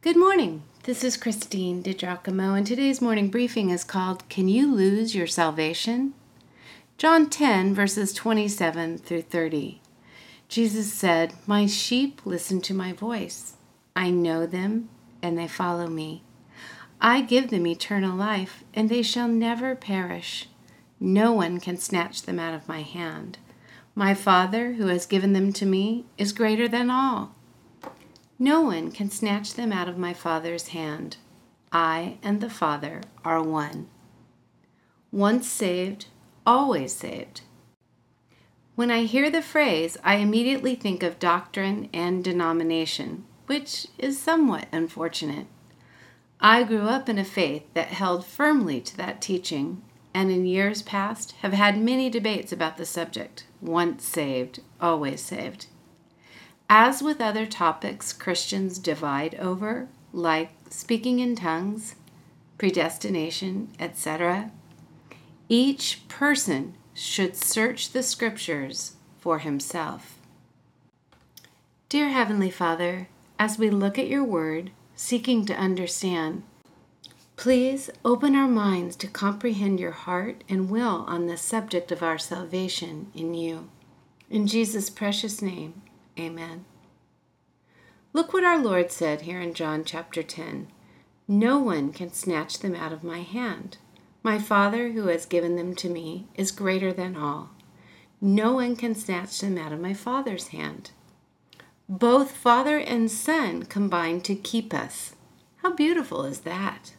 Good morning. This is Christine DiGiacomo, and today's morning briefing is called Can You Lose Your Salvation? John 10, verses 27 through 30. Jesus said, My sheep listen to my voice. I know them, and they follow me. I give them eternal life, and they shall never perish. No one can snatch them out of my hand. My Father, who has given them to me, is greater than all. No one can snatch them out of my Father's hand. I and the Father are one. Once saved, always saved. When I hear the phrase, I immediately think of doctrine and denomination, which is somewhat unfortunate. I grew up in a faith that held firmly to that teaching, and in years past have had many debates about the subject once saved, always saved. As with other topics Christians divide over, like speaking in tongues, predestination, etc., each person should search the scriptures for himself. Dear Heavenly Father, as we look at your word, seeking to understand. Please open our minds to comprehend your heart and will on the subject of our salvation in you. In Jesus' precious name, amen. Look what our Lord said here in John chapter 10 No one can snatch them out of my hand. My Father, who has given them to me, is greater than all. No one can snatch them out of my Father's hand. Both Father and Son combine to keep us. How beautiful is that?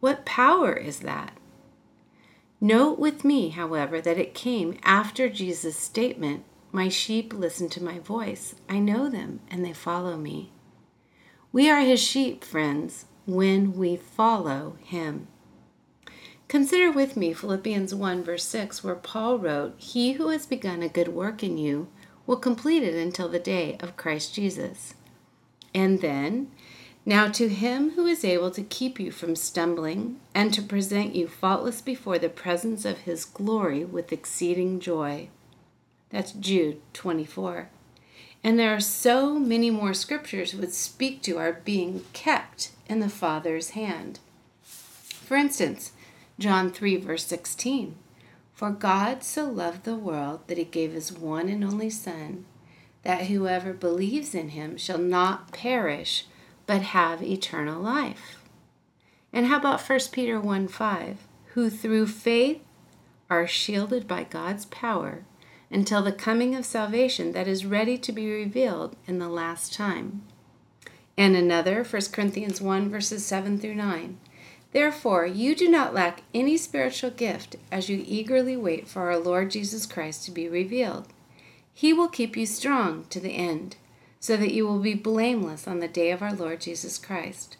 What power is that? Note with me, however, that it came after Jesus' statement, My sheep listen to my voice. I know them, and they follow me. We are his sheep, friends, when we follow him. Consider with me Philippians 1, verse 6, where Paul wrote, He who has begun a good work in you will complete it until the day of Christ Jesus. And then, now to him who is able to keep you from stumbling and to present you faultless before the presence of his glory with exceeding joy. That's Jude 24. And there are so many more scriptures which speak to our being kept in the Father's hand. For instance, John 3, verse 16. For God so loved the world that he gave his one and only Son, that whoever believes in him shall not perish, but have eternal life. And how about 1 Peter 1 5? Who through faith are shielded by God's power until the coming of salvation that is ready to be revealed in the last time. And another, 1 Corinthians 1 verses 7 through 9. Therefore, you do not lack any spiritual gift as you eagerly wait for our Lord Jesus Christ to be revealed. He will keep you strong to the end, so that you will be blameless on the day of our Lord Jesus Christ.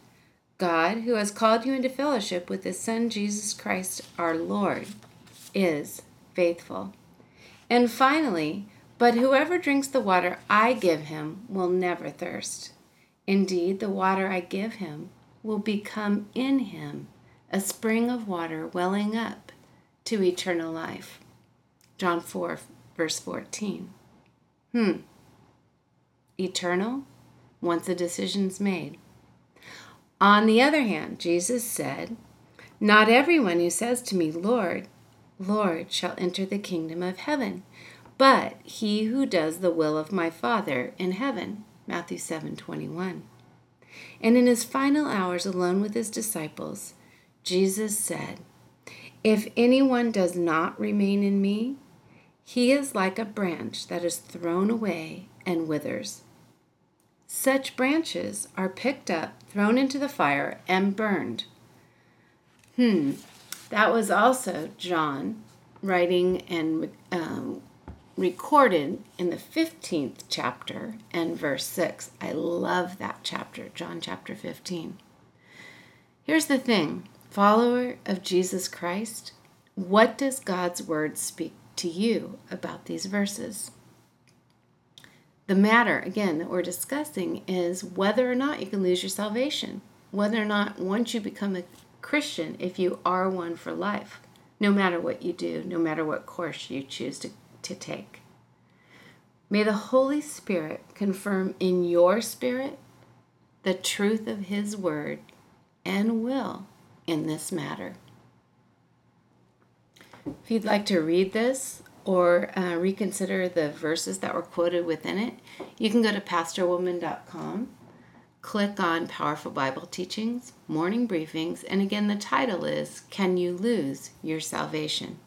God, who has called you into fellowship with his Son Jesus Christ our Lord, is faithful. And finally, but whoever drinks the water I give him will never thirst. Indeed, the water I give him will become in him a spring of water welling up to eternal life. John 4, verse 14. Hmm. Eternal once a decision's made. On the other hand, Jesus said, Not everyone who says to me, Lord, Lord, shall enter the kingdom of heaven, but he who does the will of my Father in heaven. Matthew 7 21. And in his final hours alone with his disciples, Jesus said, If anyone does not remain in me, he is like a branch that is thrown away and withers. Such branches are picked up, thrown into the fire, and burned. Hmm, that was also John writing and um, recorded in the 15th chapter and verse 6. I love that chapter, John chapter 15. Here's the thing follower of Jesus Christ, what does God's word speak to you about these verses? The matter, again, that we're discussing is whether or not you can lose your salvation, whether or not once you become a Christian, if you are one for life, no matter what you do, no matter what course you choose to to take. May the Holy Spirit confirm in your spirit the truth of His word and will in this matter. If you'd like to read this or uh, reconsider the verses that were quoted within it, you can go to pastorwoman.com, click on Powerful Bible Teachings, Morning Briefings, and again, the title is Can You Lose Your Salvation?